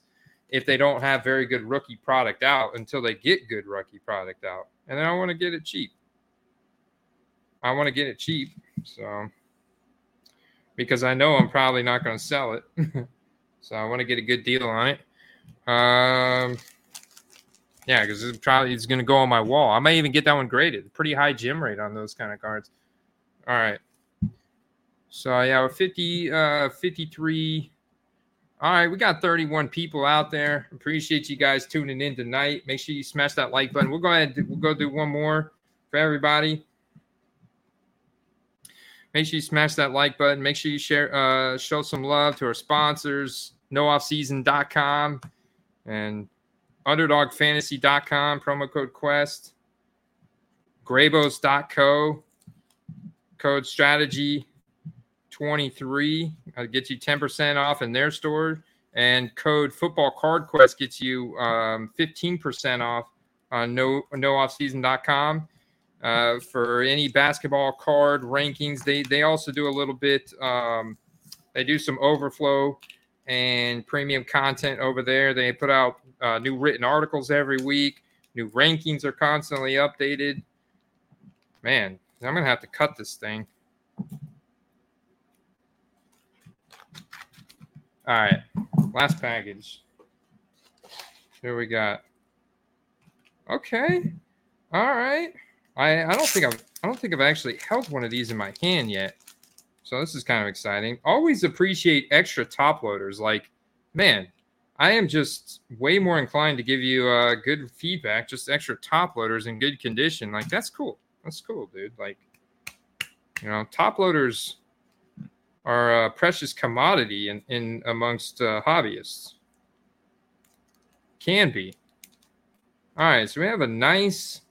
if they don't have very good rookie product out until they get good rookie product out. And then I want to get it cheap. I want to get it cheap. So because I know I'm probably not going to sell it. [LAUGHS] so I want to get a good deal on it. Um, yeah, because it's probably it's going to go on my wall. I might even get that one graded. Pretty high gem rate on those kind of cards. All right. So yeah, we're 50, uh, 53. All right, we got 31 people out there. Appreciate you guys tuning in tonight. Make sure you smash that like button. We'll go ahead. We'll go do one more for everybody. Make sure you smash that like button. Make sure you share, uh, show some love to our sponsors, nooffseason.com and underdogfantasy.com, promo code Quest, Grabos.co, code strategy 23. I'll get you 10% off in their store. And code football card quest gets you um, 15% off on no, nooffseason.com uh, for any basketball card rankings. They they also do a little bit. Um, they do some overflow and premium content over there. They put out uh, new written articles every week. New rankings are constantly updated. Man, I'm gonna have to cut this thing. All right, last package. Here we got. Okay. All right. I, I don't think I've I don't think I've actually held one of these in my hand yet. So this is kind of exciting. Always appreciate extra top loaders. Like, man, I am just way more inclined to give you uh, good feedback, just extra top loaders in good condition. Like that's cool. That's cool, dude. Like, you know, top loaders are a precious commodity in, in amongst uh, hobbyists. Can be. All right, so we have a nice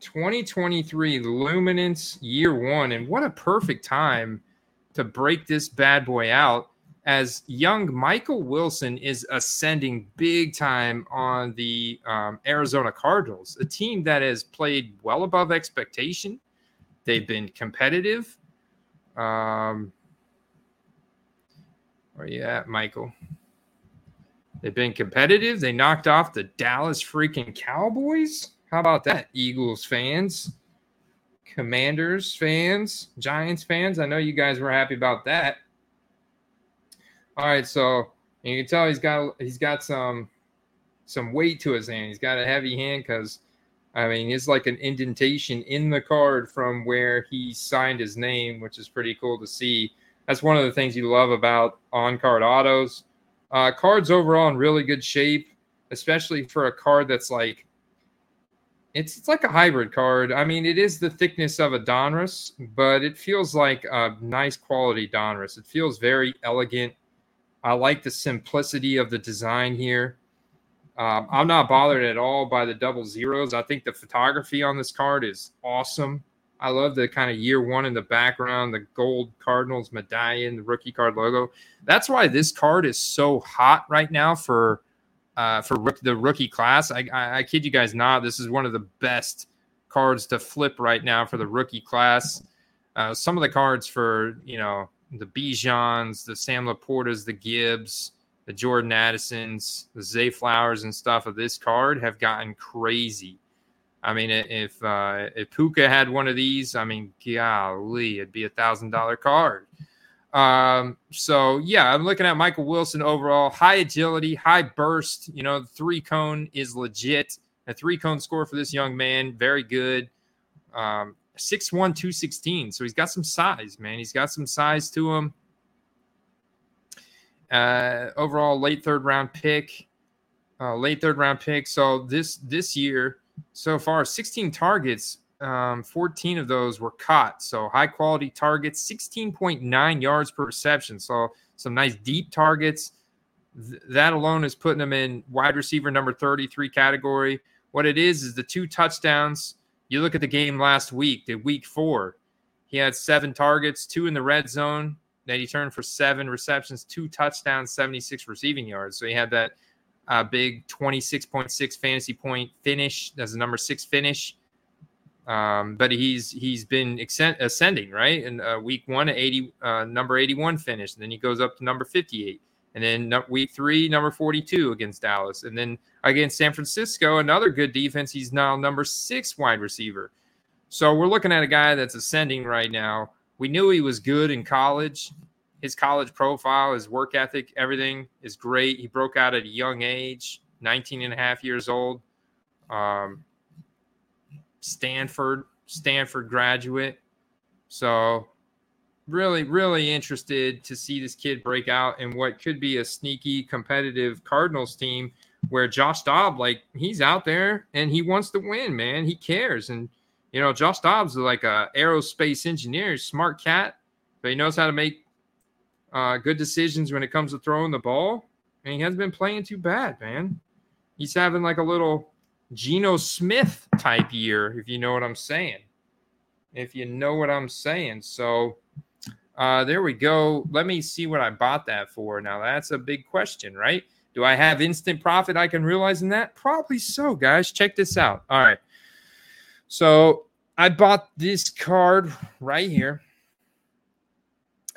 2023 Luminance year one, and what a perfect time to break this bad boy out as young Michael Wilson is ascending big time on the um, Arizona Cardinals, a team that has played well above expectation. They've been competitive. Um, where you at, Michael? They've been competitive. They knocked off the Dallas freaking Cowboys. How about that, Eagles fans, Commanders fans, Giants fans? I know you guys were happy about that. All right, so you can tell he's got he's got some some weight to his hand. He's got a heavy hand because I mean it's like an indentation in the card from where he signed his name, which is pretty cool to see. That's one of the things you love about on card autos. Uh, cards overall in really good shape, especially for a card that's like it's, it's like a hybrid card. I mean, it is the thickness of a Donruss, but it feels like a nice quality Donruss. It feels very elegant I like the simplicity of the design here. Um, I'm not bothered at all by the double zeros. I think the photography on this card is awesome. I love the kind of year one in the background, the gold Cardinals medallion, the rookie card logo. That's why this card is so hot right now for uh, for the rookie class. I, I, I kid you guys not. This is one of the best cards to flip right now for the rookie class. Uh, some of the cards for you know the Bijans, the Sam LaPortas, the Gibbs, the Jordan Addisons, the Zay Flowers and stuff of this card have gotten crazy. I mean, if uh, if Puka had one of these, I mean, golly, it'd be a thousand dollar card. Um, so yeah, I'm looking at Michael Wilson overall, high agility, high burst. You know, the three cone is legit. A three cone score for this young man, very good. Um, 6'1, 216. So he's got some size, man. He's got some size to him. Uh, overall, late third round pick. Uh, late third round pick. So this this year, so far, 16 targets. Um, 14 of those were caught. So high quality targets, 16.9 yards per reception. So some nice deep targets. Th- that alone is putting him in wide receiver number 33 category. What it is is the two touchdowns you look at the game last week, the week four, he had seven targets, two in the red zone. Then he turned for seven receptions, two touchdowns, 76 receiving yards. So he had that uh, big 26.6 fantasy point finish. That's a number six finish. Um, but he's he's been ascending right in uh, week one 80 uh, number 81 finish and then he goes up to number 58 and then week three, number 42 against Dallas. And then against San Francisco, another good defense. He's now number six wide receiver. So we're looking at a guy that's ascending right now. We knew he was good in college. His college profile, his work ethic, everything is great. He broke out at a young age, 19 and a half years old. Um, Stanford, Stanford graduate. So really, really interested to see this kid break out in what could be a sneaky competitive Cardinals team where Josh Dobbs, like he's out there and he wants to win, man. He cares. And you know, Josh Dobbs is like a aerospace engineer, smart cat, but he knows how to make uh, good decisions when it comes to throwing the ball. And he hasn't been playing too bad, man. He's having like a little Geno Smith type year, if you know what I'm saying. If you know what I'm saying. So uh, there we go. Let me see what I bought that for. Now, that's a big question, right? Do I have instant profit I can realize in that? Probably so, guys. Check this out. All right. So I bought this card right here.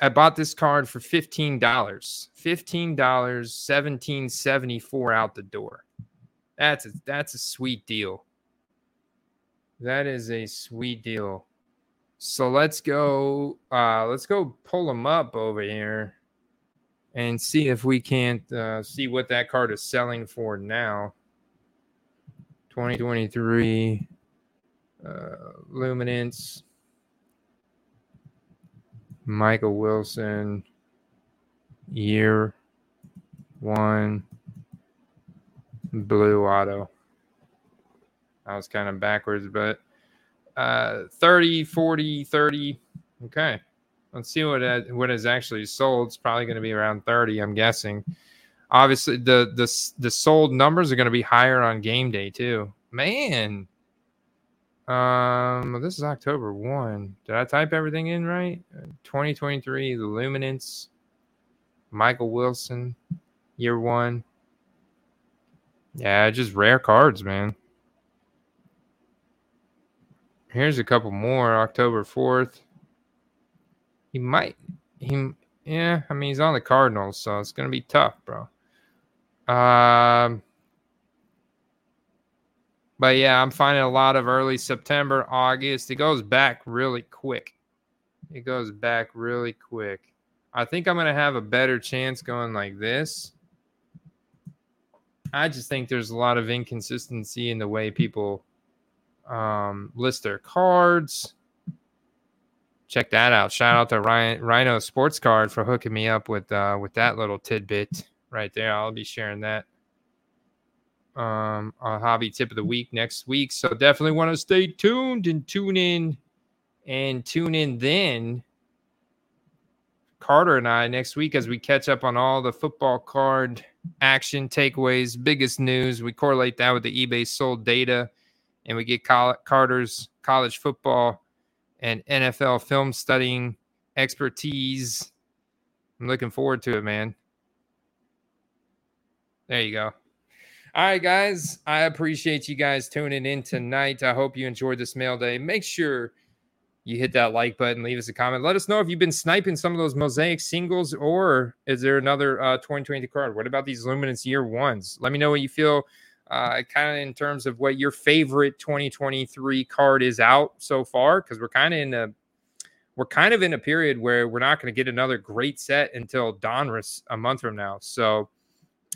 I bought this card for $15. $15, 1774 out the door. That's a, that's a sweet deal. That is a sweet deal. So let's go. Uh, let's go pull them up over here and see if we can't uh, see what that card is selling for now. 2023 uh, Luminance, Michael Wilson, year one, Blue auto. I was kind of backwards, but uh 30, 40, 30. Okay. Let's see what it, what is actually sold. It's probably going to be around 30, I'm guessing. Obviously, the the the sold numbers are going to be higher on game day too. Man, um, this is October one. Did I type everything in right? 2023, the Luminance, Michael Wilson, year one. Yeah, just rare cards, man. Here's a couple more. October 4th. He might he yeah, I mean he's on the Cardinals, so it's gonna be tough, bro. Um but yeah, I'm finding a lot of early September, August. It goes back really quick. It goes back really quick. I think I'm gonna have a better chance going like this. I just think there's a lot of inconsistency in the way people um, list their cards. Check that out. Shout out to Ryan, Rhino Sports Card for hooking me up with uh, with that little tidbit right there. I'll be sharing that um, a hobby tip of the week next week. So definitely want to stay tuned and tune in and tune in then. Carter and I next week as we catch up on all the football card action takeaways, biggest news. We correlate that with the eBay sold data and we get Carter's college football and NFL film studying expertise. I'm looking forward to it, man. There you go. All right, guys. I appreciate you guys tuning in tonight. I hope you enjoyed this mail day. Make sure you hit that like button, leave us a comment. Let us know if you've been sniping some of those mosaic singles, or is there another uh, 2020 card? What about these luminance year ones? Let me know what you feel, uh, kind of in terms of what your favorite 2023 card is out so far, because we're kind of in a we're kind of in a period where we're not going to get another great set until Donruss a month from now. So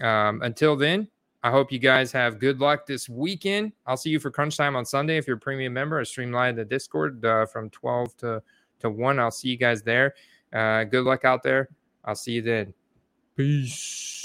um, until then, I hope you guys have good luck this weekend. I'll see you for crunch time on Sunday if you're a premium member. I stream live in the Discord uh, from 12 to, to 1. I'll see you guys there. Uh, good luck out there. I'll see you then. Peace.